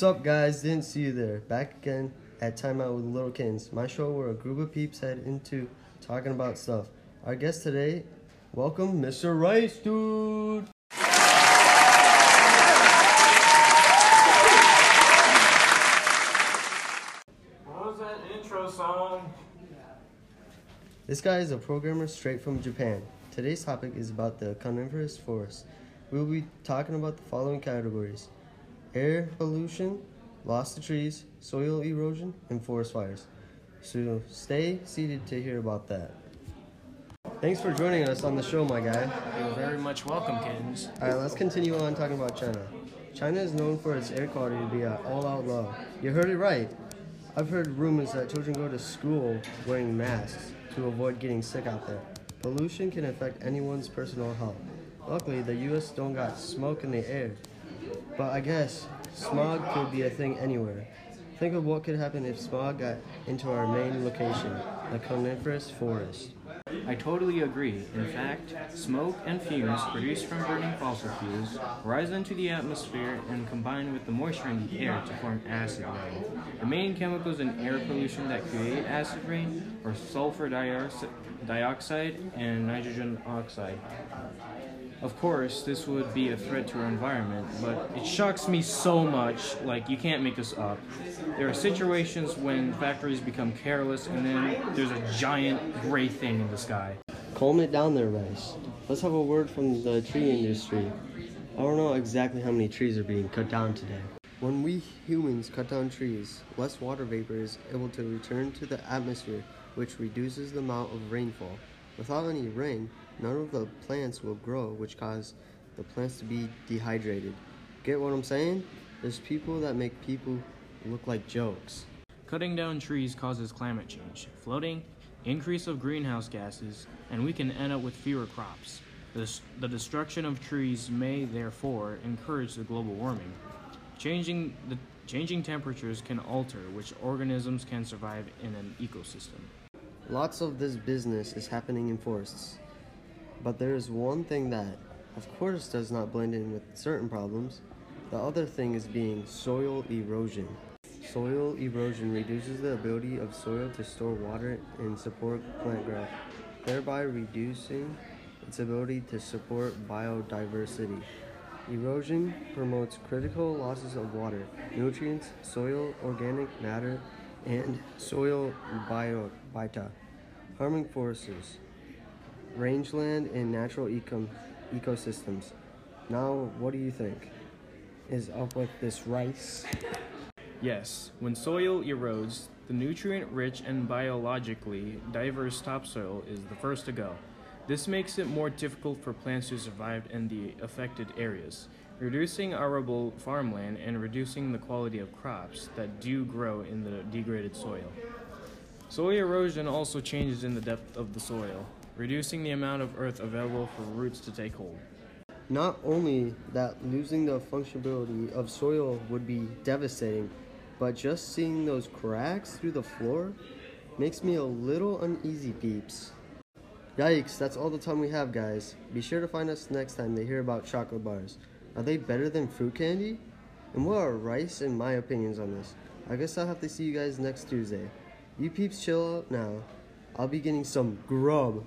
Sup guys, didn't see you there. Back again at Time Out with Little Kids, my show where a group of peeps head into talking about stuff. Our guest today, welcome Mr. Rice, dude. What was that intro song? This guy is a programmer straight from Japan. Today's topic is about the coniferous forest. We will be talking about the following categories air pollution, loss to trees, soil erosion, and forest fires. So stay seated to hear about that. Thanks for joining us on the show, my guy. You're very much welcome, kittens. Alright, let's continue on talking about China. China is known for its air quality to be at all out low. You heard it right. I've heard rumors that children go to school wearing masks to avoid getting sick out there. Pollution can affect anyone's personal health. Luckily, the US don't got smoke in the air. But I guess smog could be a thing anywhere. Think of what could happen if smog got into our main location, the coniferous forest. I totally agree. In fact, smoke and fumes produced from burning fossil fuels rise into the atmosphere and combine with the moisture in the air to form acid rain. The main chemicals in air pollution that create acid rain are sulfur dioxide and nitrogen oxide. Of course, this would be a threat to our environment, but it shocks me so much, like you can't make this up. There are situations when factories become careless and then there's a giant gray thing in the sky. Calm it down there, Rice. Let's have a word from the tree industry. I don't know exactly how many trees are being cut down today. When we humans cut down trees, less water vapor is able to return to the atmosphere, which reduces the amount of rainfall. Without any rain, none of the plants will grow, which cause the plants to be dehydrated. Get what I'm saying? There's people that make people look like jokes. Cutting down trees causes climate change, flooding, increase of greenhouse gases, and we can end up with fewer crops. This, the destruction of trees may therefore encourage the global warming. Changing the changing temperatures can alter which organisms can survive in an ecosystem. Lots of this business is happening in forests. But there is one thing that, of course, does not blend in with certain problems. The other thing is being soil erosion. Soil erosion reduces the ability of soil to store water and support plant growth, thereby reducing its ability to support biodiversity. Erosion promotes critical losses of water, nutrients, soil organic matter, and soil biota, harming forests, rangeland, and natural eco- ecosystems. Now, what do you think is up with this rice? Yes, when soil erodes, the nutrient rich and biologically diverse topsoil is the first to go. This makes it more difficult for plants to survive in the affected areas, reducing arable farmland and reducing the quality of crops that do grow in the degraded soil. Soil erosion also changes in the depth of the soil, reducing the amount of earth available for roots to take hold. Not only that losing the functionality of soil would be devastating, but just seeing those cracks through the floor makes me a little uneasy, peeps. Yikes, that's all the time we have, guys. Be sure to find us next time to hear about chocolate bars. Are they better than fruit candy? And what are rice and my opinions on this? I guess I'll have to see you guys next Tuesday. You peeps chill out now. I'll be getting some grub.